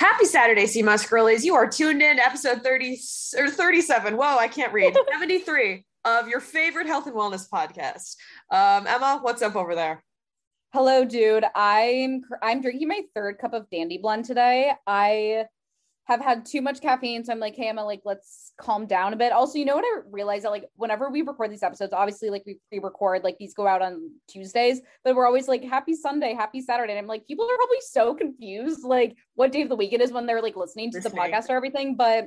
Happy Saturday, Moss Girlies. You are tuned in to episode 30 or 37. Whoa, I can't read. 73 of your favorite health and wellness podcast. Um, Emma, what's up over there? Hello, dude. I'm I'm drinking my third cup of Dandy Blend today. I have had too much caffeine, so I'm like, hey, Emma, like, let's calm down a bit. Also, you know what I realized that like whenever we record these episodes, obviously like we pre-record, like these go out on Tuesdays, but we're always like, happy Sunday, happy Saturday. And I'm like, people are probably so confused, like what day of the week it is when they're like listening to listening. the podcast or everything. But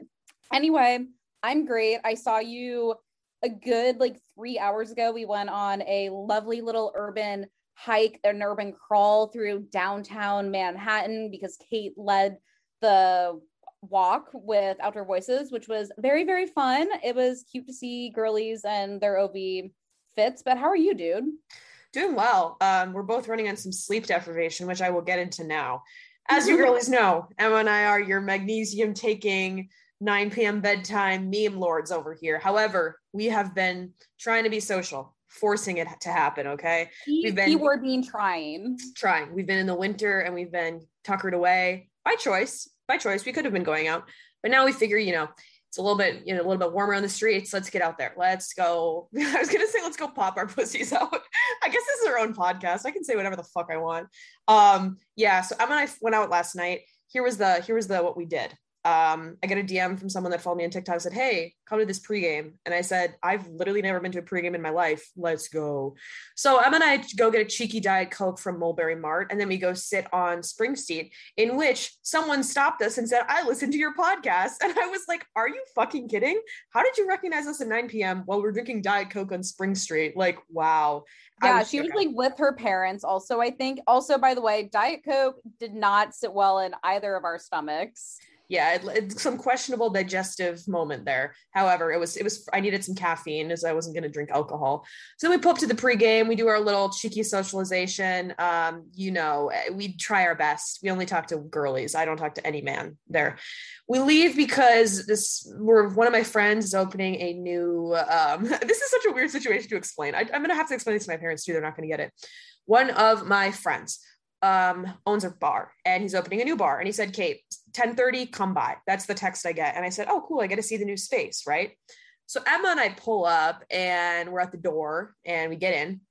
anyway, I'm great. I saw you a good like three hours ago. We went on a lovely little urban hike, an urban crawl through downtown Manhattan because Kate led the walk with Outdoor Voices, which was very, very fun. It was cute to see girlies and their OV fits. But how are you, dude? Doing well. Um, we're both running on some sleep deprivation, which I will get into now. As you girlies know, Emma and I are your magnesium taking 9 p.m. bedtime meme lords over here. However, we have been trying to be social forcing it to happen. Okay. Key, we've been keyword being trying. Trying. We've been in the winter and we've been tuckered away by choice. By choice. We could have been going out, but now we figure, you know, it's a little bit, you know, a little bit warmer on the streets. Let's get out there. Let's go. I was gonna say, let's go pop our pussies out. I guess this is our own podcast. I can say whatever the fuck I want. Um, yeah. So Emma and I went out last night. Here was the here was the what we did um, I get a DM from someone that followed me on TikTok said, Hey, come to this pregame. And I said, I've literally never been to a pregame in my life. Let's go. So Emma and I go get a cheeky Diet Coke from Mulberry Mart. And then we go sit on Spring Street, in which someone stopped us and said, I listened to your podcast. And I was like, Are you fucking kidding? How did you recognize us at 9 p.m. while we're drinking Diet Coke on Spring Street? Like, wow. Yeah, was she was like with her parents also, I think. Also, by the way, Diet Coke did not sit well in either of our stomachs yeah, it, it, some questionable digestive moment there. However, it was it was I needed some caffeine as I wasn't going to drink alcohol. So we pull up to the pregame. We do our little cheeky socialization. Um, you know, we try our best. We only talk to girlies. I don't talk to any man there. We leave because this we're one of my friends is opening a new. Um, this is such a weird situation to explain. I, I'm going to have to explain this to my parents too. They're not going to get it. One of my friends um, owns a bar and he's opening a new bar. And he said, Kate, 1030, come by. That's the text I get. And I said, oh, cool. I get to see the new space. Right. So Emma and I pull up and we're at the door and we get in.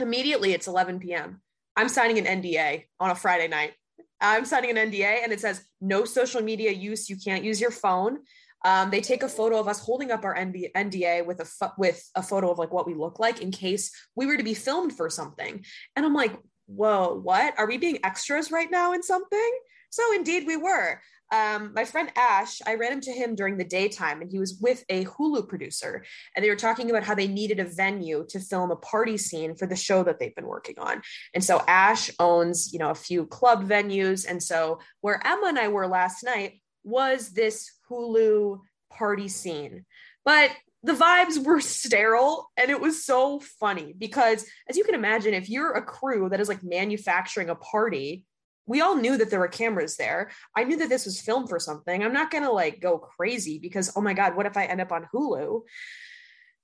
Immediately, it's 11 p.m. I'm signing an NDA on a Friday night. I'm signing an NDA and it says no social media use. You can't use your phone. Um, they take a photo of us holding up our NDA with a fo- with a photo of like what we look like in case we were to be filmed for something. And I'm like, whoa, what? Are we being extras right now in something? So indeed we were. Um, my friend Ash, I ran into him during the daytime and he was with a Hulu producer and they were talking about how they needed a venue to film a party scene for the show that they've been working on. And so Ash owns, you know, a few club venues. And so where Emma and I were last night was this Hulu party scene. But the vibes were sterile and it was so funny because as you can imagine if you're a crew that is like manufacturing a party we all knew that there were cameras there i knew that this was filmed for something i'm not going to like go crazy because oh my god what if i end up on hulu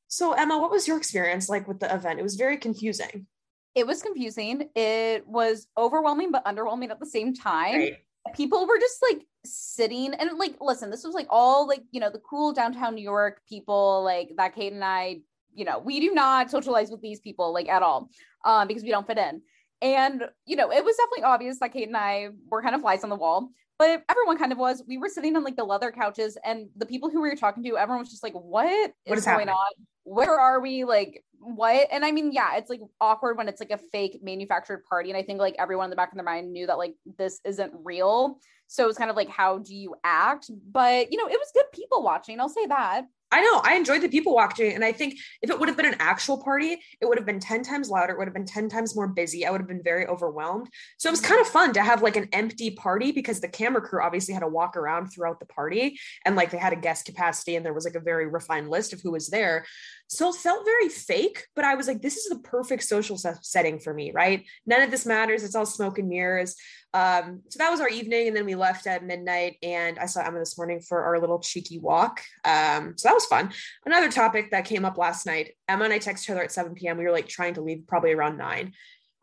so emma what was your experience like with the event it was very confusing It was confusing. It was overwhelming but underwhelming at the same time. Right. People were just like sitting and like listen, this was like all like, you know, the cool downtown New York people like that Kate and I, you know, we do not socialize with these people like at all. Um because we don't fit in. And, you know, it was definitely obvious that Kate and I were kind of flies on the wall, but everyone kind of was. We were sitting on like the leather couches, and the people who we were talking to, everyone was just like, What is, What is going happening? on? Where are we? Like, what? And I mean, yeah, it's like awkward when it's like a fake manufactured party. And I think like everyone in the back of their mind knew that like this isn't real. So it's kind of like, how do you act? But, you know, it was good people watching. I'll say that. I know. I enjoyed the people watching. And I think if it would have been an actual party, it would have been 10 times louder. It would have been 10 times more busy. I would have been very overwhelmed. So it was mm-hmm. kind of fun to have like an empty party because the camera crew obviously had to walk around throughout the party and like they had a guest capacity and there was like a very refined list of who was there. So it felt very fake, but I was like, this is the perfect social se- setting for me, right? None of this matters. It's all smoke and mirrors. Um, so that was our evening, and then we left at midnight. And I saw Emma this morning for our little cheeky walk. Um, so that was fun. Another topic that came up last night. Emma and I texted each other at 7 p.m. We were like trying to leave probably around nine.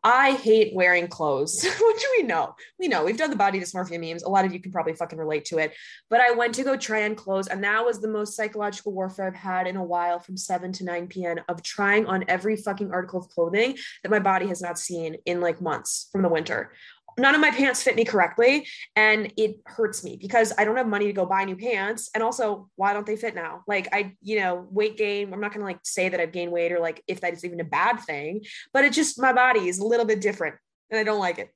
I hate wearing clothes. what do we know? We know we've done the body dysmorphia memes. A lot of you can probably fucking relate to it. But I went to go try on clothes, and that was the most psychological warfare I've had in a while from 7 to 9 p.m. of trying on every fucking article of clothing that my body has not seen in like months from the winter none of my pants fit me correctly and it hurts me because i don't have money to go buy new pants and also why don't they fit now like i you know weight gain i'm not going to like say that i've gained weight or like if that is even a bad thing but it just my body is a little bit different and i don't like it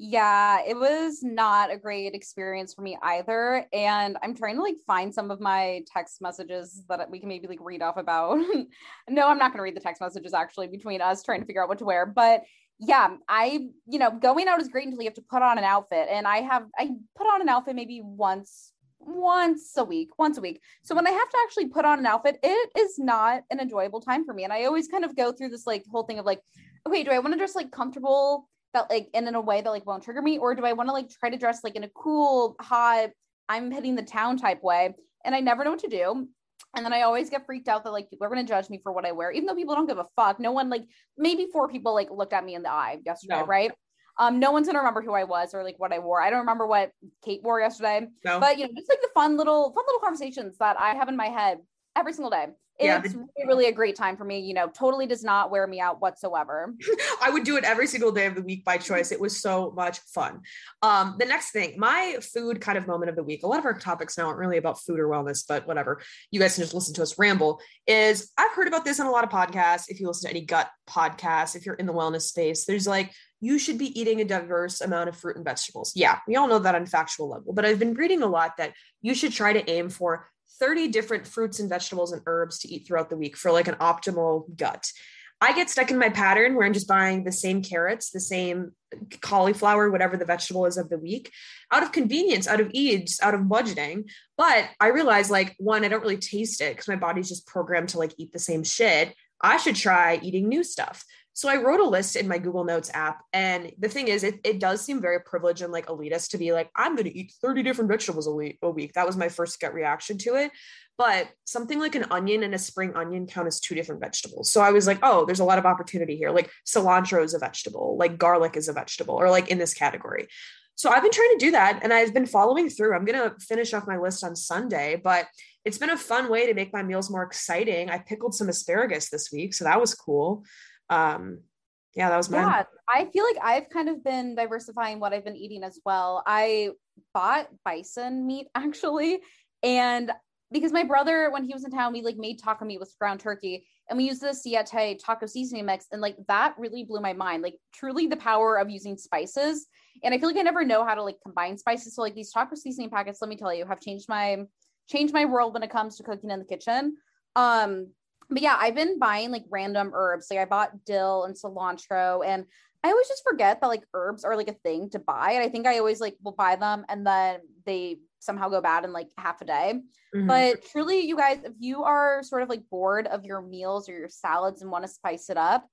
Yeah, it was not a great experience for me either. And I'm trying to like find some of my text messages that we can maybe like read off about. no, I'm not going to read the text messages actually between us trying to figure out what to wear. But yeah, I, you know, going out is great until you have to put on an outfit. And I have, I put on an outfit maybe once, once a week, once a week. So when I have to actually put on an outfit, it is not an enjoyable time for me. And I always kind of go through this like whole thing of like, okay, do I want to dress like comfortable that like and in a way that like won't trigger me or do i want to like try to dress like in a cool hot i'm hitting the town type way and i never know what to do and then i always get freaked out that like people are going to judge me for what i wear even though people don't give a fuck. No one like maybe four people like looked at me in the eye yesterday No. right? Um no one's going to remember who i was or like what i wore. I don't remember what kate wore yesterday. No. But you know just like the fun little fun little conversations that i have in my head every single day Yeah, it's really, really a great time for me you know totally does not wear me out whatsoever I would do it every single day of the week by choice. It was so much fun. Um, the next thing, my food kind of moment of the week, a lot of our topics now aren't really about food or wellness, but whatever. You guys can just listen to us ramble. Is I've heard about this on a lot of podcasts. If you listen to any gut podcasts, if you're in the wellness space, there's like, you should be eating a diverse amount of fruit and vegetables. Yeah, we all know that on factual level, but I've been reading a lot that you should try to aim for 30 different fruits and vegetables and herbs to eat throughout the week for like an optimal gut. I get stuck in my pattern where I'm just buying the same carrots, the same cauliflower, whatever the vegetable is of the week, out of convenience, out of ease, out of budgeting. But I realize, like, one, I don't really taste it because my body's just programmed to like eat the same shit. I should try eating new stuff. So I wrote a list in my Google Notes app. And the thing is, it, it does seem very privileged and like elitist to be like, I'm going to eat 30 different vegetables a week, a week. That was my first gut reaction to it. But something like an onion and a spring onion count as two different vegetables. So I was like, oh, there's a lot of opportunity here. Like cilantro is a vegetable, like garlic is a vegetable, or like in this category. So I've been trying to do that and I've been following through. I'm going to finish off my list on Sunday, but it's been a fun way to make my meals more exciting. I pickled some asparagus this week, so that was cool. Um, yeah, that was mine. Yeah, I feel like I've kind of been diversifying what I've been eating as well. I bought bison meat actually, and because my brother, when he was in town, we like made taco meat with ground turkey, and we used the Siete taco seasoning mix, and like that really blew my mind. Like truly, the power of using spices. And I feel like I never know how to like combine spices. So like these taco seasoning packets, let me tell you, have changed my changed my world when it comes to cooking in the kitchen. Um, but yeah, I've been buying like random herbs. Like I bought dill and cilantro, and I always just forget that like herbs are like a thing to buy. And I think I always like will buy them and then they somehow go bad in like half a day. Mhm. But truly, you guys, if you are sort of like bored of your meals or your salads and want to spice it up,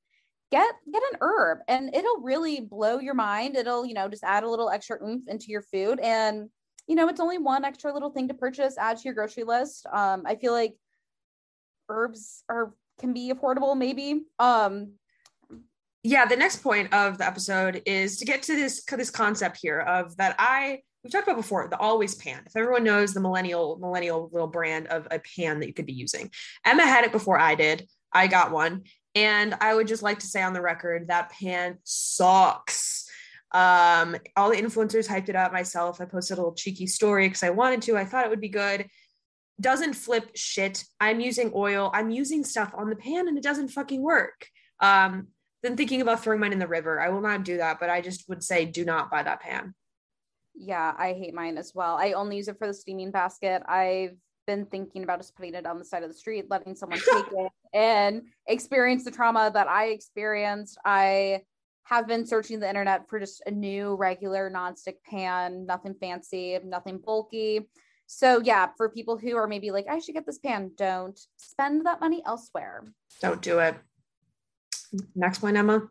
get get an herb and it'll really blow your mind. It'll, you know, just add a little extra oomph into your food. And, you know, it's only one extra little thing to purchase, add to your grocery list. Um, I feel like herbs are can be affordable, maybe. Um, yeah, the next point of the episode is to get to this this concept here of that I we've talked about before the always pan. If everyone knows the millennial millennial little brand of a pan that you could be using, Emma had it before I did. I got one, and I would just like to say on the record that pan sucks. Um, all the influencers hyped it up myself. I posted a little cheeky story because I wanted to. I thought it would be good. Doesn't flip shit. I'm using oil. I'm using stuff on the pan and it doesn't fucking work. Um, then thinking about throwing mine in the river. I will not do that, but I just would say do not buy that pan. Yeah, I hate mine as well. I only use it for the steaming basket. I've been thinking about just putting it on the side of the street, letting someone take it and experience the trauma that I experienced. I have been searching the internet for just a new regular nonstick pan, nothing fancy, nothing bulky. So yeah, for people who are maybe like, I should get this pan, don't spend that money elsewhere. Don't do it. Next one, Emma.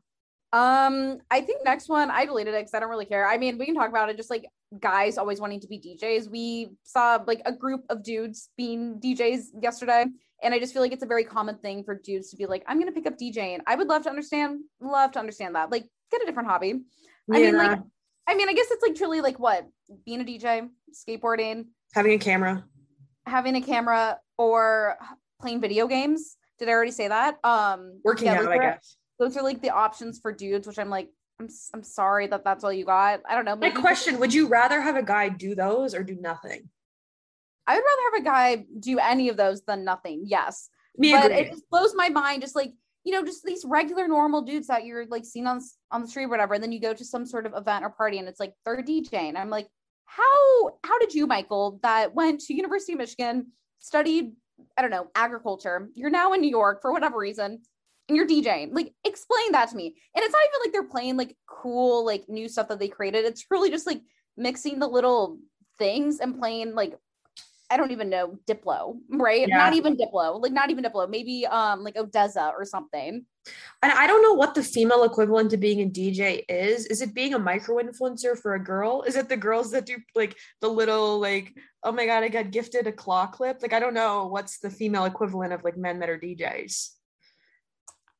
Um, I think next one I deleted it because I don't really care. I mean, we can talk about it. Just like guys always wanting to be DJs. We saw like a group of dudes being DJs yesterday, and I just feel like it's a very common thing for dudes to be like, "I'm gonna pick up DJing." I would love to understand, love to understand that. Like, get a different hobby. Yeah. I mean, like, I mean, I guess it's like truly like what being a DJ, skateboarding, having a camera, having a camera, or playing video games. Did I already say that? Um, working yeah, out, I guess those are like the options for dudes, which I'm like, I'm, I'm sorry that that's all you got. I don't know. My question: Would you rather have a guy do those or do nothing? I would rather have a guy do any of those than nothing. Yes, Me but agree. it just blows my mind. Just like you know, just these regular normal dudes that you're like seeing on on the street or whatever, and then you go to some sort of event or party, and it's like they're DJing. I'm like, how how did you, Michael, that went to University of Michigan, studied I don't know agriculture? You're now in New York for whatever reason and you're DJing. Like, explain that to me. And it's not even like they're playing like cool, like new stuff that they created. It's really just like mixing the little things and playing like I don't even know Diplo, right? Yeah. Not even Diplo, like not even Diplo, maybe um like ODESZA or something. And I don't know what the female equivalent to being a DJ is. Is it being a micro influencer for a girl? Is it the girls that do like the little like, oh my god, I got gifted a claw clip? Like I don't know what's the female equivalent of like men that are DJs.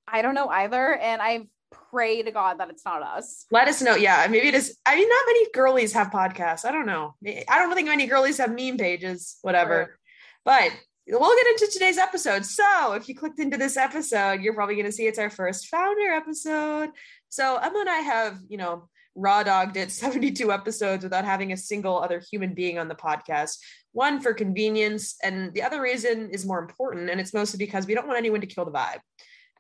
I don't know either. And I pray to God that it's not us. Let us know. Yeah, maybe it is. I mean, not many girlies have podcasts. I don't know. I don't think many girlies have meme pages, whatever. Sure. But we'll get into today's episode. So if you clicked into this episode, you're probably going to see it's our first founder episode. So Emma and I have, you know, raw dogged it 72 episodes without having a single other human being on the podcast. One for convenience, and the other reason is more important, and it's mostly because we don't want anyone to kill the vibe.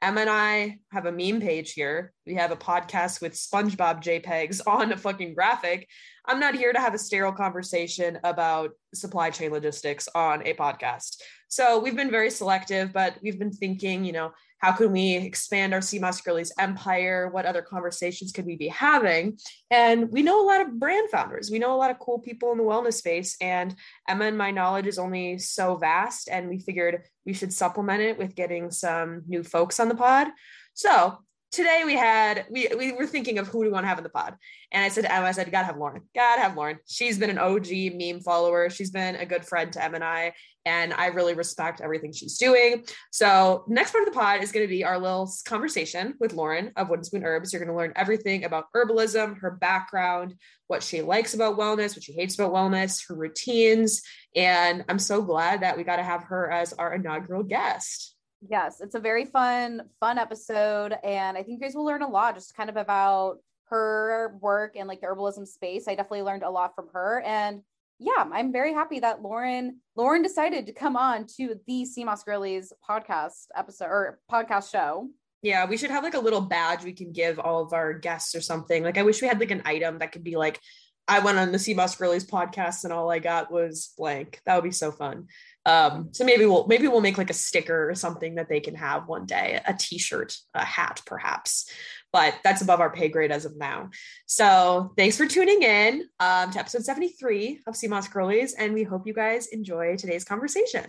Emma and I have a meme page here. We have a podcast with SpongeBob JPEGs on a fucking graphic. I'm not here to have a sterile conversation about supply chain logistics on a podcast. So we've been very selective, but we've been thinking, you know, how can we expand our Moss Girlies empire? What other conversations could we be having? And we know a lot of brand founders. We know a lot of cool people in the wellness space. And Emma and my knowledge is only so vast. And we figured we should supplement it with getting some new folks on the pod. So today we had we we were thinking of who do we want to have in the pod and i said to emma i said gotta have lauren gotta have lauren she's been an og meme follower she's been a good friend to emma and i and i really respect everything she's doing so next part of the pod is going to be our little conversation with lauren of wooden spoon herbs you're going to learn everything about herbalism her background what she likes about wellness what she hates about wellness her routines and i'm so glad that we got to have her as our inaugural guest Yes, it's a very fun, fun episode. And I think you guys will learn a lot just kind of about her work and like the herbalism space. I definitely learned a lot from her. And yeah, I'm very happy that Lauren Lauren decided to come on to the Moss Girlies podcast episode or podcast show. Yeah, we should have like a little badge we can give all of our guests or something. Like I wish we had like an item that could be like, I went on the Moss Girlies podcast and all I got was blank. That would be so fun. Um, so maybe we'll maybe we'll make like a sticker or something that they can have one day, a t-shirt, a hat, perhaps. But that's above our pay grade as of now. So thanks for tuning in um, to episode 73 of Moss Girlies, and we hope you guys enjoy today's conversation.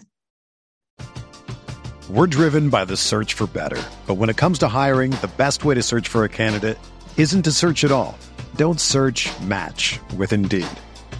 We're driven by the search for better. But when it comes to hiring, the best way to search for a candidate isn't to search at all. Don't search match with Indeed.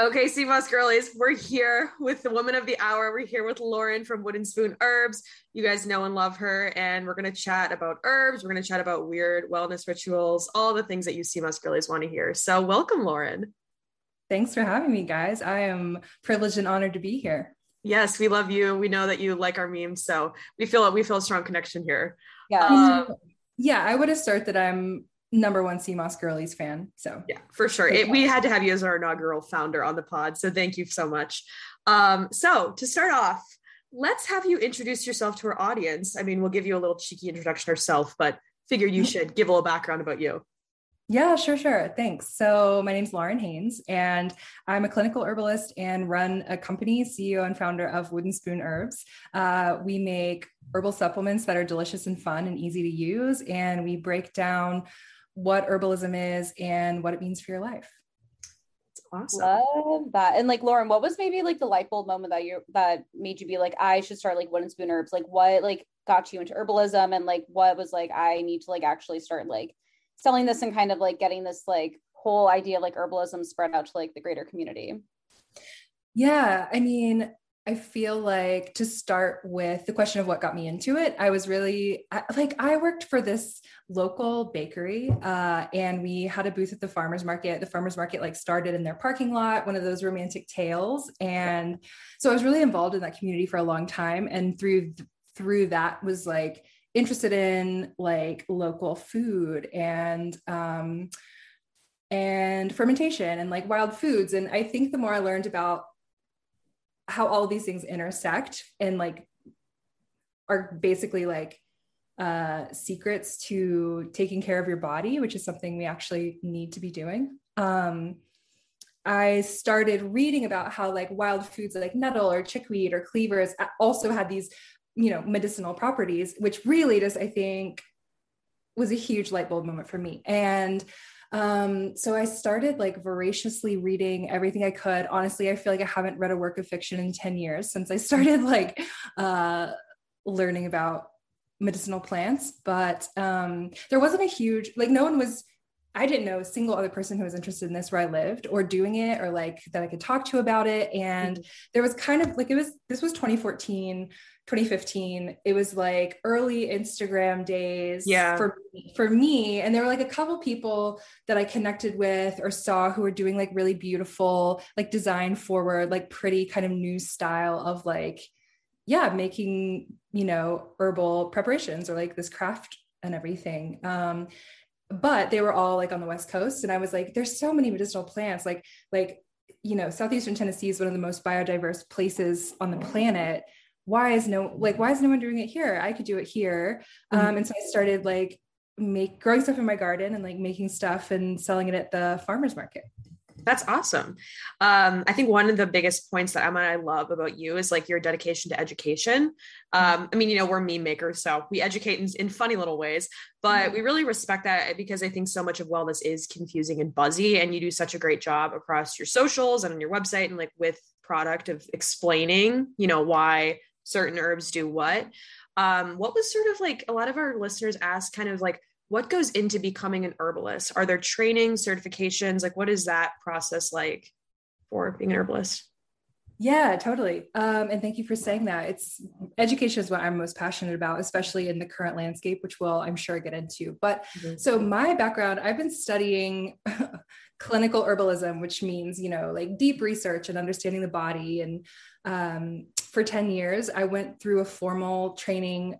Okay, Sea Moss Girlies, we're here with the woman of the hour. We're here with Lauren from Wooden Spoon Herbs. You guys know and love her, and we're going to chat about herbs. We're going to chat about weird wellness rituals, all the things that you Sea Moss Girlies want to hear. So, welcome, Lauren. Thanks for having me, guys. I am privileged and honored to be here. Yes, we love you. We know that you like our memes, so we feel we feel a strong connection here. Yeah, um, yeah. I would assert that I'm number one Sea Moss Girlies fan. So yeah, for sure. It, we had to have you as our inaugural founder on the pod. So thank you so much. Um, so to start off, let's have you introduce yourself to our audience. I mean, we'll give you a little cheeky introduction ourselves, but figure you should give a little background about you. Yeah, sure, sure. Thanks. So, my name's Lauren Haynes, and I'm a clinical herbalist and run a company, CEO and founder of Wooden Spoon Herbs. Uh, we make herbal supplements that are delicious and fun and easy to use, and we break down what herbalism is and what it means for your life. It's awesome. Love that. And like Lauren, what was maybe like the light bulb moment that you that made you be like, I should start like wooden spoon herbs? Like what like got you into herbalism and like what was like I need to like actually start like selling this and kind of like getting this like whole idea of like herbalism spread out to like the greater community? Yeah, I mean, I feel like to start with the question of what got me into it, I was really like, I worked for this local bakery uh, and we had a booth at the farmer's market. The farmer's market like started in their parking lot, one of those romantic tales. And so I was really involved in that community for a long time. And through, through that was like interested in like local food and, um, and fermentation and like wild foods. And I think the more I learned about how all these things intersect and like are basically like uh, secrets to taking care of your body, which is something we actually need to be doing. Um, I started reading about how like wild foods like nettle or chickweed or cleavers also had these, you know, medicinal properties, which really just I think was a huge light bulb moment for me. And um, so I started like voraciously reading everything I could. Honestly, I feel like I haven't read a work of fiction in 10 years since I started like uh, learning about medicinal plants. But um, there wasn't a huge, like, no one was I didn't know a single other person who was interested in this where I lived or doing it or like that I could talk to about it. And mm-hmm. there was kind of like it was this was 2014, 2015. It was like early Instagram days yeah. for for me. And there were like a couple people that I connected with or saw who were doing like really beautiful, like design forward, like pretty kind of new style of like, yeah, making, you know, herbal preparations or like this craft and everything. Um, but they were all like on the west coast and i was like there's so many medicinal plants like like you know southeastern tennessee is one of the most biodiverse places on the planet why is no like why is no one doing it here i could do it here mm-hmm. um, and so i started like make growing stuff in my garden and like making stuff and selling it at the farmers market that's awesome. Um, I think one of the biggest points that Emma and I love about you is like your dedication to education. Um, I mean, you know, we're meme makers, so we educate in, in funny little ways, but mm-hmm. we really respect that because I think so much of wellness is confusing and buzzy, and you do such a great job across your socials and on your website and like with product of explaining, you know, why certain herbs do what. Um, what was sort of like a lot of our listeners ask kind of like what goes into becoming an herbalist? Are there training certifications? Like what is that process like for being an herbalist? Yeah, totally. Um, and thank you for saying that. It's education is what I'm most passionate about, especially in the current landscape, which we'll, I'm sure, get into. But mm-hmm. so my background, I've been studying clinical herbalism, which means, you know, like deep research and understanding the body. And um, for 10 years, I went through a formal training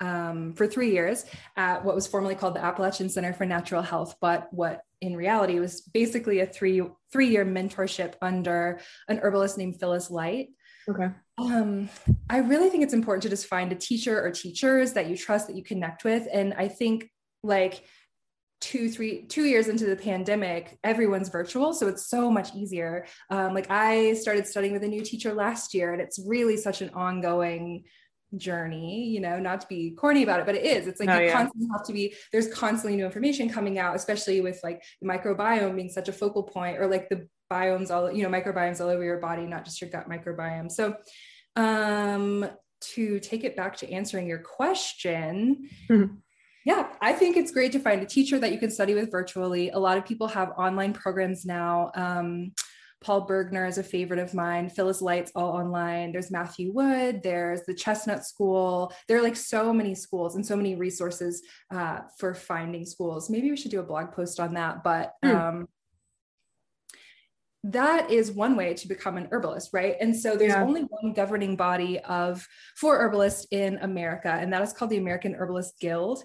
um, for three years at what was formerly called the Appalachian Center for Natural Health, but what in reality was basically a three three year mentorship under an herbalist named Phyllis Light. Okay. Um, I really think it's important to just find a teacher or teachers that you trust that you connect with, and I think like two three two years into the pandemic everyone's virtual so it's so much easier um, like i started studying with a new teacher last year and it's really such an ongoing journey you know not to be corny about it but it is it's like oh, you yeah. constantly have to be there's constantly new information coming out especially with like the microbiome being such a focal point or like the biomes all you know microbiomes all over your body not just your gut microbiome so um to take it back to answering your question mm-hmm. Yeah i think it's great to find a teacher that you can study with virtually a lot of people have online programs now um Paul Bergner is a favorite of mine. Phyllis Light's all online. There's Matthew Wood. There's the Chestnut School. There are like so many schools and so many resources uh, for finding schools. Maybe we should do a blog post on that. But hmm. um, that is one way to become an herbalist, right? And so there's yeah. only one governing body of for herbalists in America, and that is called the American Herbalist Guild.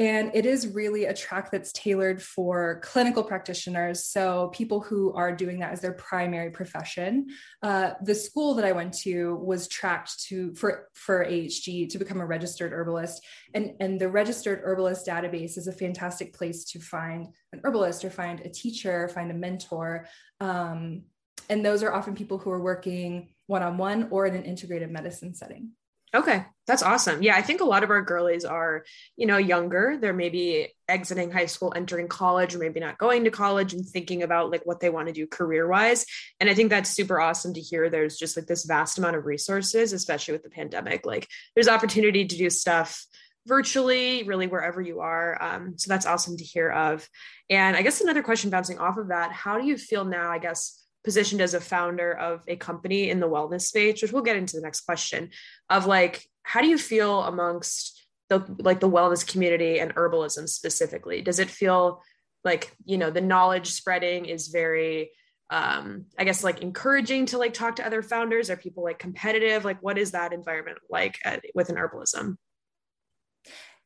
And it is really a track that's tailored for clinical practitioners. So, people who are doing that as their primary profession. Uh, the school that I went to was tracked to for, for AHG to become a registered herbalist. And, and the registered herbalist database is a fantastic place to find an herbalist or find a teacher, find a mentor. Um, and those are often people who are working one on one or in an integrated medicine setting. Okay, that's awesome. Yeah, I think a lot of our girlies are, you know, younger. They're maybe exiting high school, entering college, or maybe not going to college and thinking about like what they want to do career wise. And I think that's super awesome to hear. There's just like this vast amount of resources, especially with the pandemic. Like there's opportunity to do stuff virtually, really wherever you are. Um, so that's awesome to hear of. And I guess another question bouncing off of that, how do you feel now? I guess positioned as a founder of a company in the wellness space, which we'll get into the next question of like, how do you feel amongst the like the wellness community and herbalism specifically? Does it feel like, you know, the knowledge spreading is very um i guess like encouraging to like talk to other founders? Are people like competitive? Like what is that environment like at, within herbalism?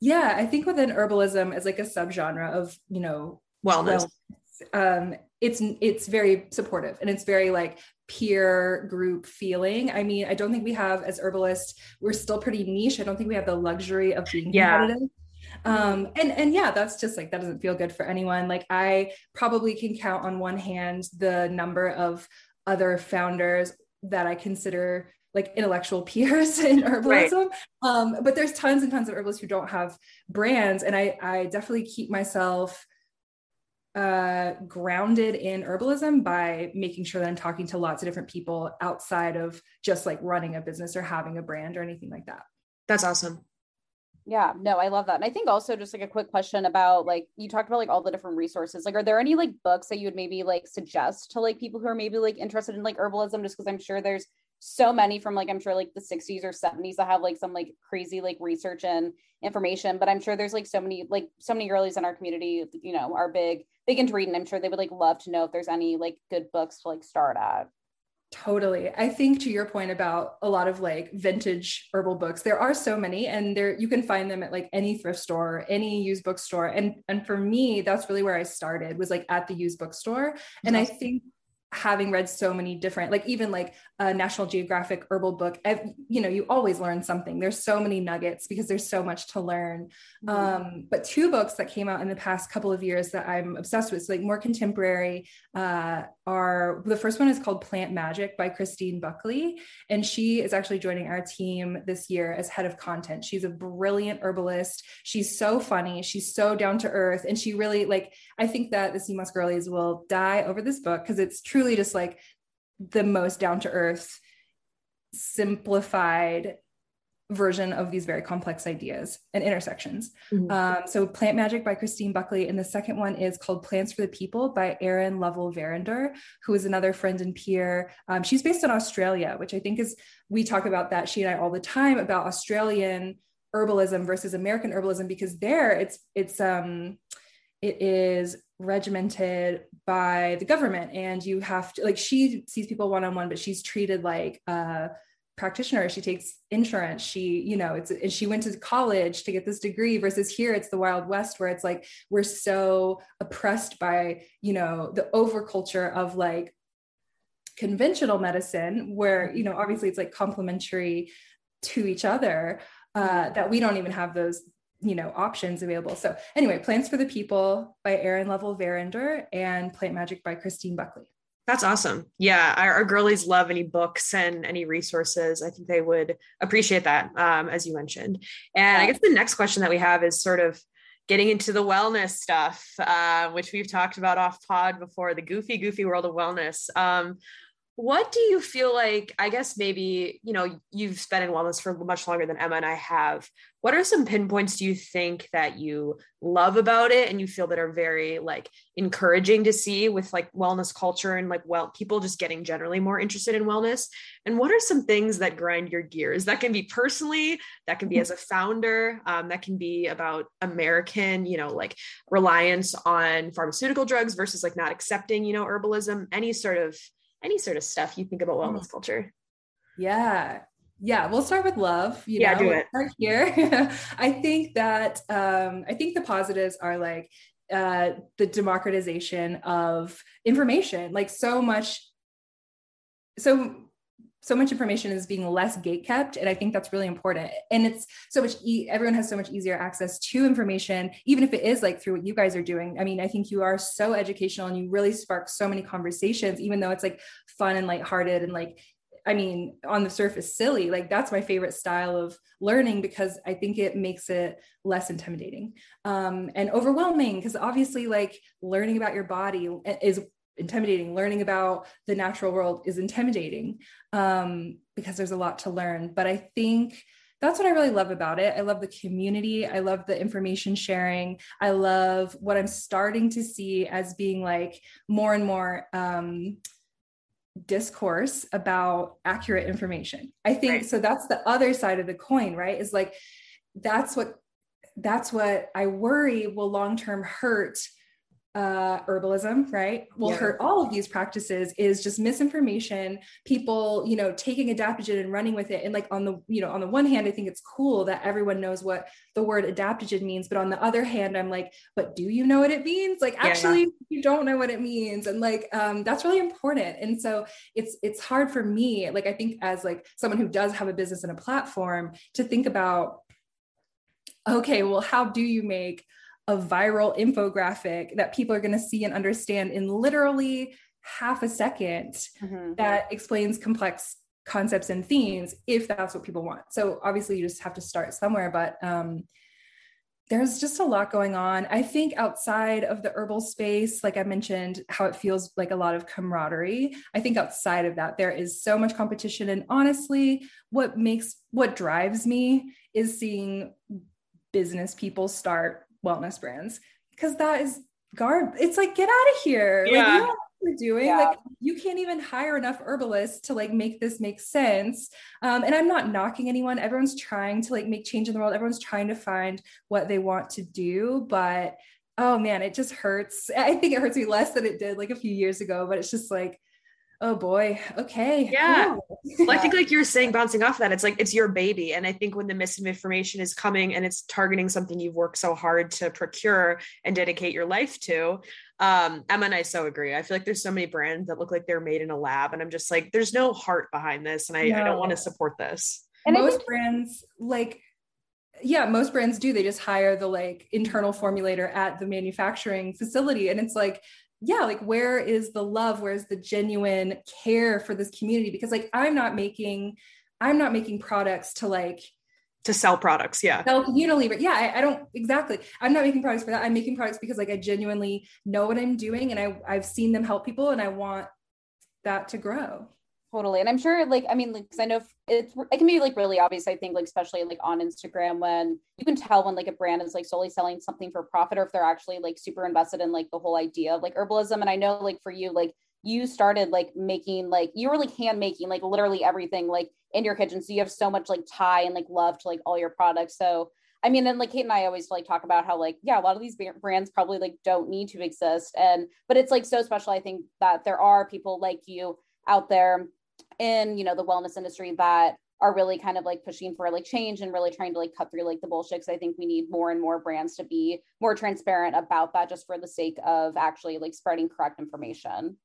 Yeah i think within herbalism as like a subgenre of you know wellness, wellness um it's it's very supportive and it's very like peer group feeling. I mean, I don't think we have as herbalists, we're still pretty niche. I don't think we have the luxury of being yeah. competitive. Um, and and yeah, that's just like that doesn't feel good for anyone. Like I probably can count on one hand the number of other founders that I consider like intellectual peers in herbalism. Right. Um, but there's tons and tons of herbalists who don't have brands. And I I definitely keep myself uh, grounded in herbalism by making sure that I'm talking to lots of different people outside of just like running a business or having a brand or anything like that. That's awesome. Yeah, no, I love that. And I think also just like a quick question about like you talked about like all the different resources. Like, are there any like books that you would maybe like suggest to like people who are maybe like interested in like herbalism? Just because I'm sure there's so many from like I'm sure like the 60s or 70s that have like some like crazy like research and information. But I'm sure there's like so many like so many girlies in our community, you know, are big big into reading. I'm sure they would like love to know if there's any like good books to like start at. Totally. I think to your point about a lot of like vintage herbal books, there are so many and there you can find them at like any thrift store, any used bookstore. And and for me, that's really where I started was like at the used bookstore. And mm-hmm. I think having read so many different like even like a national geographic herbal book you know you always learn something there's so many nuggets because there's so much to learn mm-hmm. um, but two books that came out in the past couple of years that i'm obsessed with so like more contemporary uh, are the first one is called plant magic by christine buckley. And she is actually joining our team this year as head of content. She's a brilliant herbalist. She's so funny. She's so down to earth. And she really like i think that the moss girlies will die over this book because it's truly just like the most down to earth, simplified version of these very complex ideas and intersections. Mm-hmm. Um, so, Plant Magic by Christine Buckley. And the second one is called Plants for the People by Erin Lovell Verinder, who is another friend and peer. Um, she's based in Australia, which I think is, we talk about that, she and I all the time about Australian herbalism versus American herbalism, because there it's, it's, um, it is regimented by the government and you have to like she sees people one-on-one but she's treated like uh practitioner she takes insurance. She you know it's and she went to college to get this degree versus here it's the wild west where it's like we're so oppressed by you know the overculture of like conventional medicine where you know obviously it's like complementary to each other uh, that we don't even have those you know options available. So anyway plants for the people by erin lovell verinder and plant magic by christine buckley that's awesome. Yeah, our, our, girlies love any books and any resources. I think they would appreciate that, um, as you mentioned. And I guess the next question that we have is sort of getting into the wellness stuff, uh, which we've talked about off pod before, the goofy, goofy world of wellness. Um, what do you feel like i guess maybe you know you've been in wellness for much longer than emma and i have. What are some pinpoints do you think that you love about it and you feel that are very like encouraging to see with like wellness culture and like well people just getting generally more interested in wellness? And what are some things that grind your gears? That can be personally that can be as a founder um, that can be about american you know like reliance on pharmaceutical drugs versus like not accepting you know herbalism any sort of any sort of stuff you think about wellness mm. culture? Yeah. Yeah, we'll start with love. You yeah, know, do it. Start here. I think that um, I think the positives are like uh, the democratization of information. Like so much, so so much information is being less gate kept and i think that's really important and it's so much e- everyone has so much easier access to information even if it is like through what you guys are doing i mean i think you are so educational and you really spark so many conversations even though it's like fun and lighthearted and like I mean, on the surface, silly. Like that's my favorite style of learning because I think it makes it less intimidating um, and overwhelming. Because obviously, like learning about your body is intimidating learning about. The natural world is intimidating um, because there's a lot to learn. But i think that's what i really love about it. I love the community. I love the information sharing. I love what i'm starting to see as being like more and more um, discourse about accurate information. I think right. so that's the other side of the coin right? Is like that's what that's what i worry will long term hurt uh, herbalism, right, will yeah. hurt all of these practices is just misinformation. People, you know, taking adaptogen and running with it. And like on the, you know, on the one hand, I think it's cool that everyone knows what the word adaptogen means, but on the other hand, I'm like, but do you know what it means? Like, actually, yeah. you don't know what it means, and like, um, that's really important. And so it's it's hard for me, like, I think as like someone who does have a business and a platform, to think about, okay, well, how do you make a viral infographic that people are going to see and understand in literally half a 2nd mm-hmm. that explains complex concepts and themes if that's what people want. So obviously you just have to start somewhere but um, there's just a lot going on. I think outside of the herbal space like i mentioned how it feels like a lot of camaraderie i think outside of that there is so much competition. And honestly what makes what drives me is seeing business people start wellness brands because that is garb. It's like get out of here. Yeah. Like, you know what we're doing. Yeah. Like you can't even hire enough herbalists to like make this make sense. Um, and I'm not knocking anyone. Everyone's trying to like make change in the world. Everyone's trying to find what they want to do, but oh man, it just hurts. I think it hurts me less than it did like a few years ago, but it's just like oh boy. Okay. Yeah. Well, i think like you're saying bouncing off of that it's like it's your baby. And i think when the misinformation is coming and it's targeting something you've worked so hard to procure and dedicate your life to um emma and i so agree. I feel like there's so many brands that look like they're made in a lab and i'm just like there's no heart behind this and i, no. I don't want to support this. And most think- brands like yeah most brands do. They just hire the like internal formulator at the manufacturing facility and it's like yeah like where is the love? Where's the genuine care for this community? Because like i'm not making i'm not making products to like to sell products yeah. sell unilever. Yeah I, I, don't exactly. I'm not making products for that. I'm making products because like i genuinely know what i'm doing and i i've seen them help people and i want that to grow Totally. And I'm sure like I mean like cuz I know it's it can be like really obvious I think like especially like on Instagram when you can tell when like a brand is like solely selling something for profit or if they're actually like super invested in like the whole idea of like herbalism and I know like for you like you started like making like you were like hand making like literally everything like in your kitchen so you have so much like tie and like love to like all your products so I mean, and like Kate and I always like talk about how like, yeah, a lot of these brands probably like don't need to exist. And, but it's like so special. I think that there are people like you out there in, you know, the wellness industry that are really kind of like pushing for like change and really trying to like cut through like the bullshit. Cause I think we need more and more brands to be more transparent about that just for the sake of actually like spreading correct information.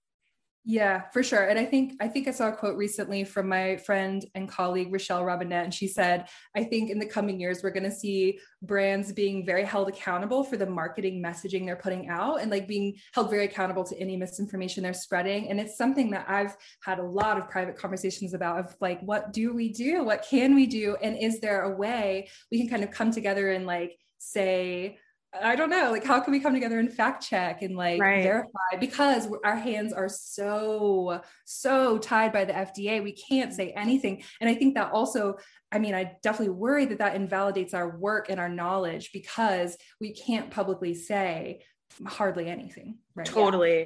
Yeah, for sure. And I think I think I saw a quote recently from my friend and colleague Rachelle Robinett, and she said, "I think in the coming years we're going to see brands being very held accountable for the marketing messaging they're putting out, and like being held very accountable to any misinformation they're spreading." And it's something that I've had a lot of private conversations about of like, what do we do? What can we do? And is there a way we can kind of come together and like say I don't know, like how can we come together and fact check and like right. verify because our hands are so so tied by the FDA. We can't say anything. And I think that also I mean, I definitely worry that that invalidates our work and our knowledge because we can't publicly say hardly anything. Right? Totally. Yeah.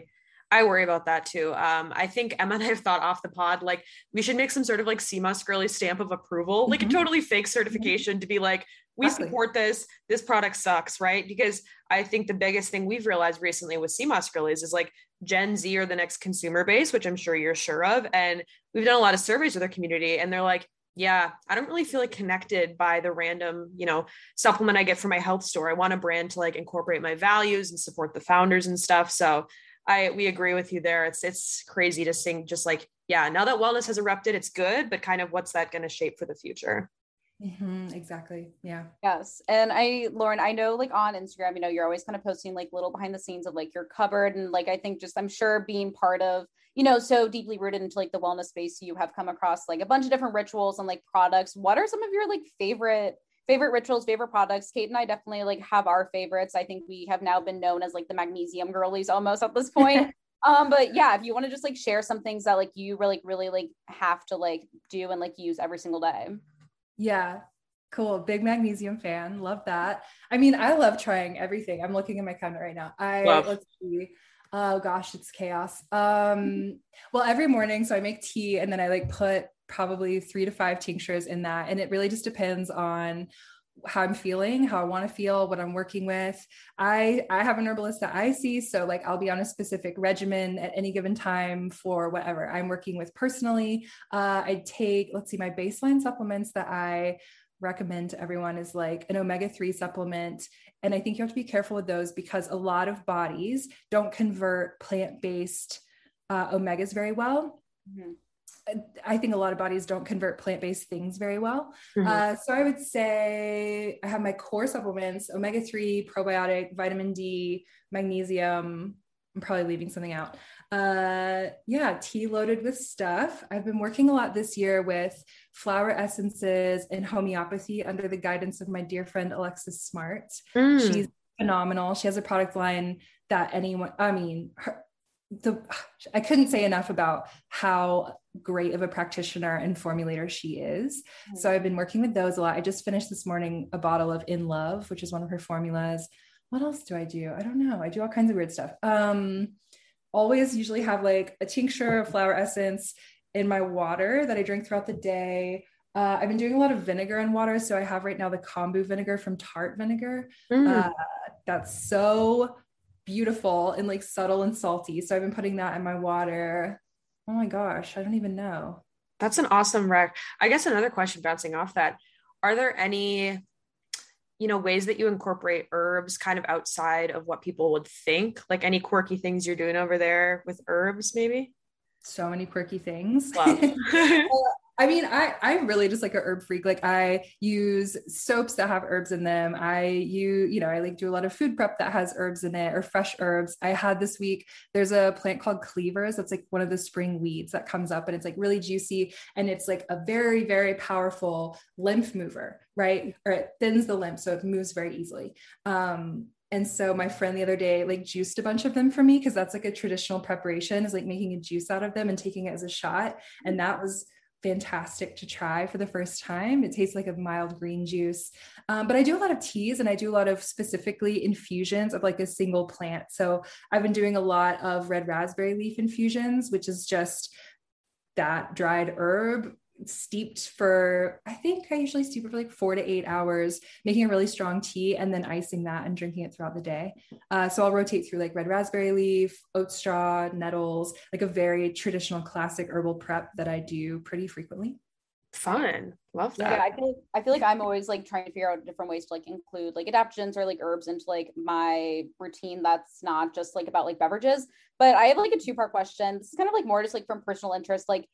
I worry about that too. Um, I think Emma and I have thought off the pod, like we should make some sort of like Moss Girly stamp of approval, like mm-hmm. a totally fake certification mm-hmm. to be like, we exactly. support this. This product sucks right? Because i think the biggest thing we've realized recently with SeaMoss girlies is like gen z are the next consumer base which i'm sure you're sure of. And we've done a lot of surveys with our community and they're like yeah i don't really feel like connected by the random you know supplement i get from my health store. I want a brand to like incorporate my values and support the founders and stuff. So i we agree with you there. It's it's crazy to sing just like yeah now that wellness has erupted it's good but kind of what's that going to shape for the future Mm-hmm, exactly. Yeah. Yes. And I, Lauren, I know like on Instagram, you know, you're always kind of posting like little behind the scenes of like your cupboard. And like, I think just, I'm sure being part of, you know, so deeply rooted into like the wellness space, you have come across like a bunch of different rituals and like products. What are some of your like favorite, favorite rituals, favorite products? Kate and I definitely like have our favorites. I think we have now been known as like the magnesium girlies almost at this point. um but yeah if you want to just like share some things that like you really really like have to like do and like use every single day yeah. Cool. Big magnesium fan. Love that. I mean, I love trying everything. I'm looking at my cabinet right now. I love. let's see. Oh gosh, it's chaos. Um, well, every morning, so I make tea and then I like put probably three to five tinctures in that. And it really just depends on how I'm feeling, how I want to feel, what I'm working with. I I have an herbalist that I see, so like I'll be on a specific regimen at any given time for whatever I'm working with personally. Uh, I take let's see, my baseline supplements that I recommend to everyone is like an omega 3 supplement. And I think you have to be careful with those because a lot of bodies don't convert plant based uh, omegas very well. Mm-hmm. I think a lot of bodies don't convert plant based things very well. Mm-hmm. Uh, so I would say I have my core supplements omega 3, probiotic, vitamin D, magnesium. I'm probably leaving something out. Uh, yeah, tea loaded with stuff. I've been working a lot this year with flower essences and homeopathy under the guidance of my dear friend Alexis Smart. Mm. She's phenomenal. She has a product line that anyone, I mean, her, the I couldn't say enough about how great of a practitioner and formulator she is. Mm-hmm. So I've been working with those a lot. I just finished this morning a bottle of In Love, which is one of her formulas. What else do I do? I don't know. I do all kinds of weird stuff. Um, always usually have like a tincture of flower essence in my water that I drink throughout the day. Uh, I've been doing a lot of vinegar and water. So I have right now the kombu vinegar from Tart Vinegar. Mm. Uh, that's so beautiful and like subtle and salty. So I've been putting that in my water. Oh my gosh, I don't even know. That's an awesome rec. I guess another question bouncing off that. Are there any you know ways that you incorporate herbs kind of outside of what people would think like any quirky things you're doing over there with herbs maybe so many quirky things I mean, I I'm really just like a herb freak. Like I use soaps that have herbs in them. I you you know I like do a lot of food prep that has herbs in it or fresh herbs. I had this week. There's a plant called cleavers. That's like one of the spring weeds that comes up and it's like really juicy and it's like a very very powerful lymph mover, right? Or it thins the lymph so it moves very easily. Um, And so my friend the other day like juiced a bunch of them for me because that's like a traditional preparation is like making a juice out of them and taking it as a shot. And that was fantastic to try for the first time. It tastes like a mild green juice. Um, but I do a lot of teas and I do a lot of specifically infusions of like a single plant. So I've been doing a lot of red raspberry leaf infusions, which is just that dried herb steeped for i think i usually steep it for like four to eight hours making a really strong tea and then icing that and drinking it throughout the day. Uh, so i'll rotate through like red raspberry leaf oat straw nettles like a very traditional classic herbal prep that i do pretty frequently. Fun. Love that. Yeah i feel i feel like i'm always like trying to figure out different ways to like include like adaptogens or like herbs into like my routine that's not just like about like beverages. But i have like a two part question. This is kind of like more just like from personal interest. Like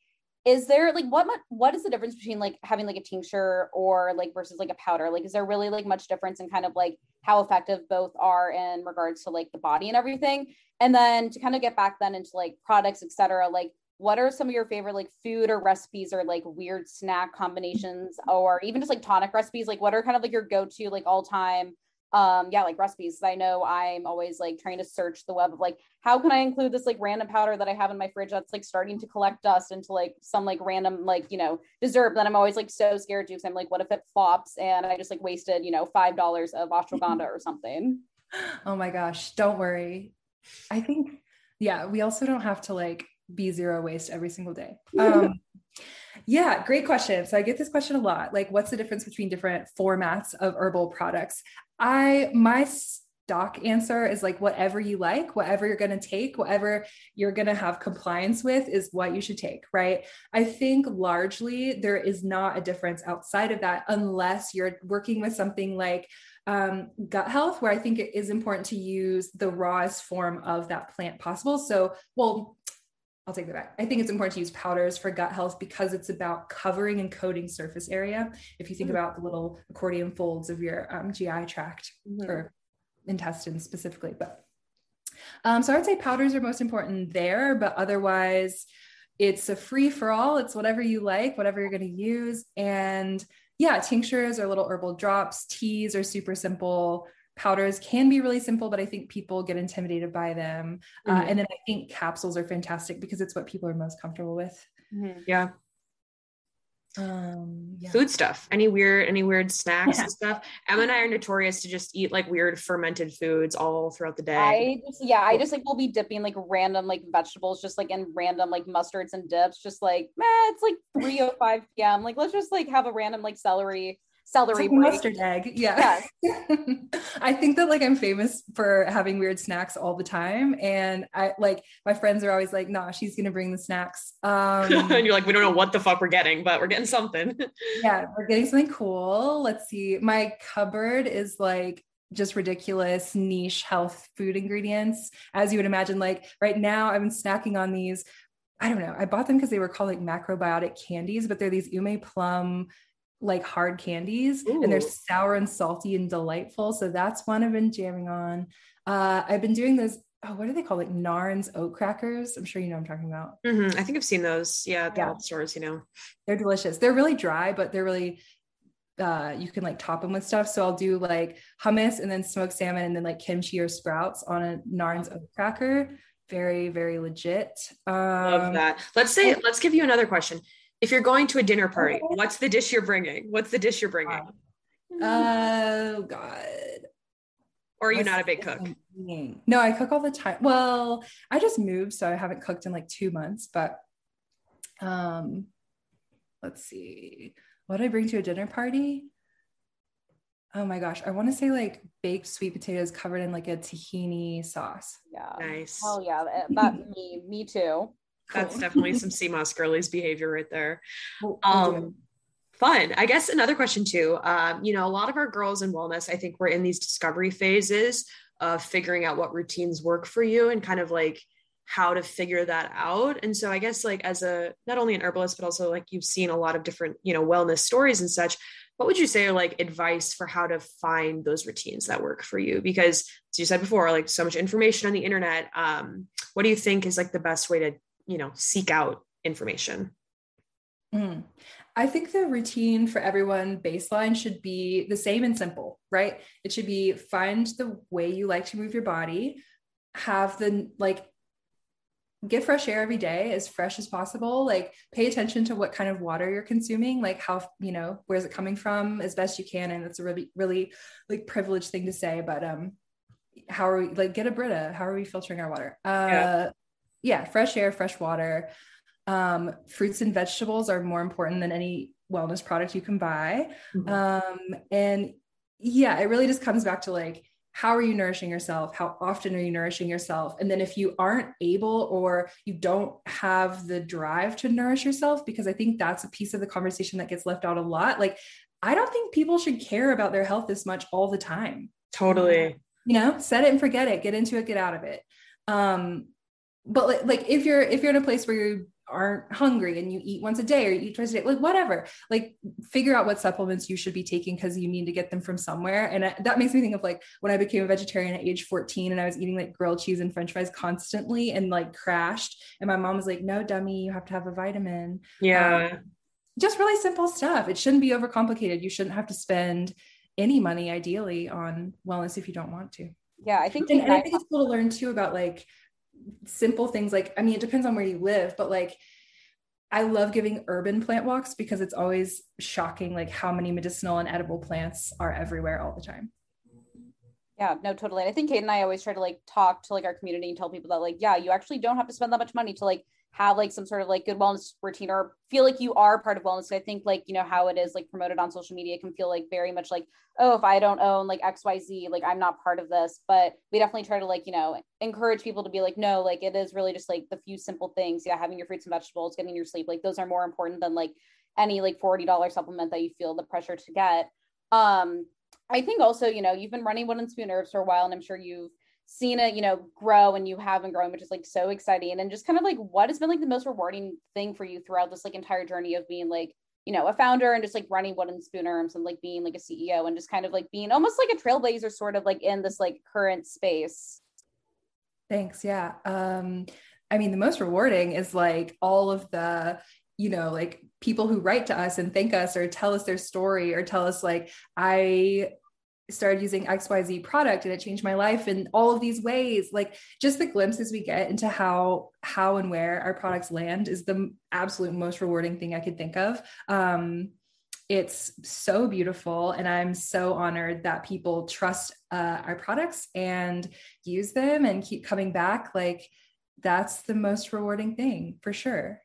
is there like what what is the difference between like having like a tincture or like versus like a powder? Like is there really like much difference in kind of like how effective both are in regards to like the body and everything? And then to kind of get back then into like products etc like what are some of your favorite like food or recipes or like weird snack combinations or even just like tonic recipes? Like what are kind of like your go-to like all time um yeah like recipes i know i'm always like trying to search the web of like how can i include this like random powder that i have in my fridge that's like starting to collect dust into like some like random like you know dessert then i'm always like so scared to because i'm like what if it flops and i just like wasted you know five dollars of ashwagandha or something oh my gosh don't worry i think yeah we also don't have to like be zero waste every single day um yeah, great question. So I get this question a lot. Like, what's the difference between different formats of herbal products? I, my stock answer is like, whatever you like, whatever you're going to take, whatever you're going to have compliance with is what you should take, right? I think largely there is not a difference outside of that unless you're working with something like um, gut health, where I think it is important to use the rawest form of that plant possible. So, well, I'll take that back. I think it's important to use powders for gut health because it's about covering and coating surface area. If you think mm-hmm. about the little accordion folds of your um, GI tract mm-hmm. or intestines specifically, but um, so I would say powders are most important there, but otherwise, it's a free for all. It's whatever you like, whatever you're going to use, and yeah, tinctures or little herbal drops. Teas are super simple powders can be really simple, but I think people get intimidated by them. Uh, mm-hmm. Uh, and then I think capsules are fantastic because it's what people are most comfortable with. Mm-hmm. Yeah. Um, yeah. food stuff any weird any weird snacks yeah. and stuff emma and i are notorious to just eat like weird fermented foods all throughout the day i just yeah i just like will be dipping like random like vegetables just like in random like mustards and dips just like man it's like 3 or 5 p.m like let's just like have a random like celery celery like mustard egg. Yeah. Yes. I think that like I'm famous for having weird snacks all the time. And I like my friends are always like, nah, she's gonna bring the snacks. Um and you're like, we don't know what the fuck we're getting, but we're getting something. yeah, we're getting something cool. Let's see. My cupboard is like just ridiculous niche health food ingredients. As you would imagine, like right now I've been snacking on these I don't know. I bought them because they were called like macrobiotic candies, but they're these ume plum like hard candies Ooh. and they're sour and salty and delightful. So that's one I've been jamming on. Uh, I've been doing those. Oh, what are they called? Like Nairn's oat crackers. I'm sure you know I'm talking about. Mm-hmm. I think I've seen those. Yeah, at the yeah. stores. You know, they're delicious. They're really dry, but they're really. Uh, you can like top them with stuff. So I'll do like hummus and then smoked salmon and then like kimchi or sprouts on a Nairn's oat cracker. Very, very legit. Um, Love that. Let's say, let's give you another question if you're going to a dinner party, what's the dish you're bringing? What's the dish you're bringing? Oh God. Or are you not a big cook? No, I cook all the time. Well, I just moved, so I haven't cooked in like two months, but um let's see. What did I bring to a dinner party? Oh my gosh, I want to say like baked sweet potatoes covered in like a tahini sauce. Yeah. Nice. Oh yeah, that me, me too. That's definitely some moss girlies behavior right there. Um, fun. I guess another question too. Um, you know, a lot of our girls in wellness, I think we're in these discovery phases of figuring out what routines work for you and kind of like how to figure that out. And so I guess like as a not only an herbalist, but also like you've seen a lot of different, you know, wellness stories and such. What would you say are like advice for how to find those routines that work for you? Because as you said before, like so much information on the internet. Um, what do you think is like the best way to you know seek out information Mm. I think the routine for everyone baseline should be the same and simple, right? It should be find the way you like to move your body, have the like get fresh air every day as fresh as possible like pay attention to what kind of water you're consuming like how you know where's it coming from as best you can and it's a really really like privileged thing to say but um how are we like get a brita how are we filtering our water uh yeah, yeah fresh air fresh water. Um fruits and vegetables are more important than any wellness product you can buy. Mm-hmm. um and yeah it really just comes back to like how are you nourishing yourself? How often are you nourishing yourself? And then if you aren't able or you don't have the drive to nourish yourself because i think that's a piece of the conversation that gets left out a lot like i don't think people should care about their health this much all the time. Totally. You know set it and forget it. Get into it get out of it. Um but like, like if you're if you're in a place where you aren't hungry and you eat once a day or you eat twice a day, like whatever, like figure out what supplements you should be taking because you need to get them from somewhere. And I, that makes me think of like when I became a vegetarian at age 14 and I was eating like grilled cheese and french fries constantly and like crashed. And my mom was like, no, dummy, you have to have a vitamin. Yeah. Um, just really simple stuff. It shouldn't be overcomplicated. You shouldn't have to spend any money ideally on wellness if you don't want to. Yeah, I think and, and I think it's cool to learn too about like simple things like i mean it depends on where you live but like i love giving urban plant walks because it's always shocking like how many medicinal and edible plants are everywhere all the time. Yeah no totally. And i think kate and i always try to like talk to like our community and tell people that like yeah you actually don't have to spend that much money to like have like some sort of like good wellness routine or feel like you are part of wellness. I think like, you know, how it is like promoted on social media can feel like very much like, oh, if I don't own like XYZ, like I'm not part of this. But we definitely try to like, you know, encourage people to be like, no, like it is really just like the few simple things. Yeah, having your fruits and vegetables, getting your sleep, like those are more important than like any like $40 supplement that you feel the pressure to get. Um, I think also, you know, you've been running Wooden Spoon Herbs for a while, and I'm sure you've seen it, you know, grow and you have been growing, which is like so exciting. And just kind of like what has been like the most rewarding thing for you throughout this like entire journey of being like, you know, a founder and just like running Wooden Spoon Herbs and like being like a CEO and just kind of like being almost like a trailblazer sort of like in this like current space. Thanks. Yeah. Um, I mean, the most rewarding is like all of the, you know, like people who write to us and thank us or tell us their story or tell us like, I started using xyz product and it changed my life in all of these ways. Like just the glimpses we get into how how and where our products land is the absolute most rewarding thing i could think of. Um, it's so beautiful and i'm so honored that people trust uh, our products and use them and keep coming back. Like that's the most rewarding thing for sure.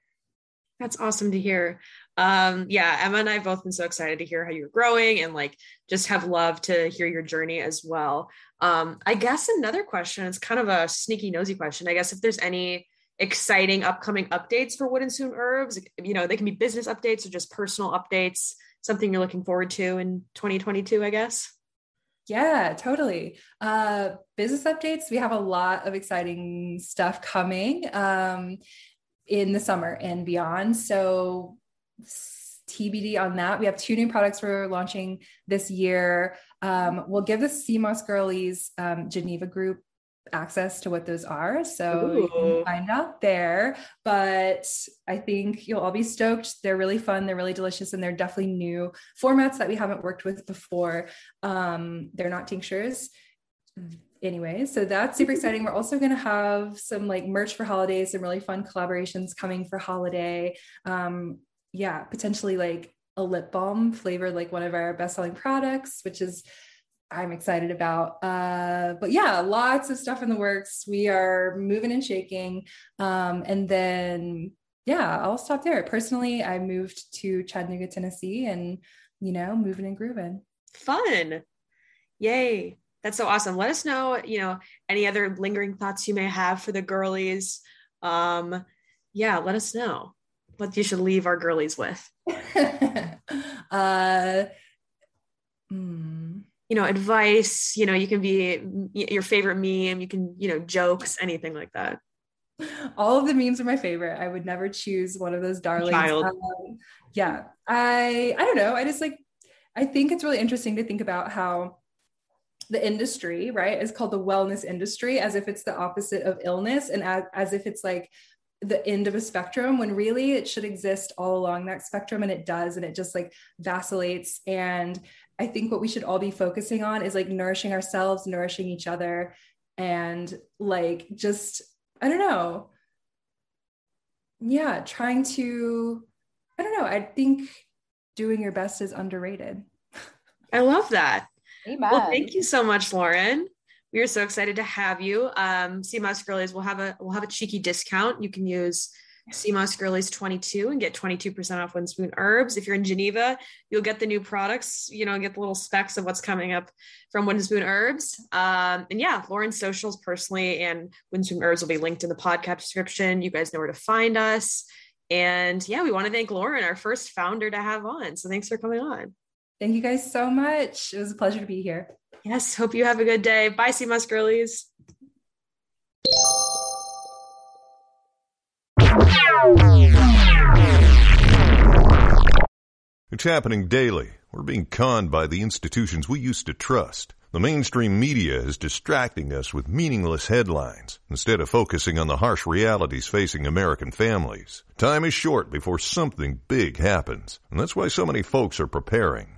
That's awesome to hear. Um, yeah, Emma and I have both been so excited to hear how you're growing and like just have love to hear your journey as well. Um, I guess another question, it's kind of a sneaky nosy question. I guess if there's any exciting upcoming updates for Wooden Spoon Herbs, you know, they can be business updates or just personal updates, something you're looking forward to in 2022, I guess. Yeah, totally. Uh, business updates. We have a lot of exciting stuff coming. Um, in the summer and beyond. So TBD on that. We have two new products we're launching this year. Um, we'll give the SeaMoss girlies um, Geneva group access to what those are. So Ooh. you can find out there. But I think you'll all be stoked. They're really fun. They're really delicious. And they're definitely new formats that we haven't worked with before. Um, they're not tinctures anyway, so that's super exciting. We're also going to have some like merch for holidays, some really fun collaborations coming for holiday. Um, yeah, potentially like a lip balm flavored like one of our best selling products, which is I'm excited about. Uh, but yeah, lots of stuff in the works. We are moving and shaking. Um, and then, yeah, I'll stop there. Personally, I moved to Chattanooga, Tennessee, and you know, moving and grooving. Fun. Yay that's so awesome. Let us know, you know, any other lingering thoughts you may have for the girlies. Um, yeah, let us know what you should leave our girlies with. uh, mm. You know, advice, you know, you can be your favorite meme, you can, you know, jokes, anything like that. All of the memes are my favorite. I would never choose one of those darlings. Um, yeah. I I don't know. I just like I think it's really interesting to think about how the industry, right, is called the wellness industry, as if it's the opposite of illness and as, as if it's like the end of a spectrum when really it should exist all along that spectrum and it does and it just like vacillates. And i think what we should all be focusing on is like nourishing ourselves nourishing each other and like just i don't know. Yeah trying to i don't know. I think doing your best is underrated. I love that. Amen. well thank you so much lauren we are so excited to have you. Um, Moss Girlies will have a we'll have a cheeky discount. You can use Moss Girlies 22 and get 22% off Wooden Spoon Herbs. If you're in Geneva, you'll get the new products, you know, get the little specs of what's coming up from Wooden Spoon Herbs. Um, and yeah, Lauren's socials personally and Wooden Spoon Herbs will be linked in the podcast description. You guys know where to find us. And yeah, we want to thank Lauren, our first founder to have on. So thanks for coming on. Thank you guys so much. It was a pleasure to be here. Yes. Hope you have a good day. Bye, Moss Girlies. It's happening daily. We're being conned by the institutions we used to trust. The mainstream media is distracting us with meaningless headlines instead of focusing on the harsh realities facing American families. Time is short before something big happens, and that's why so many folks are preparing.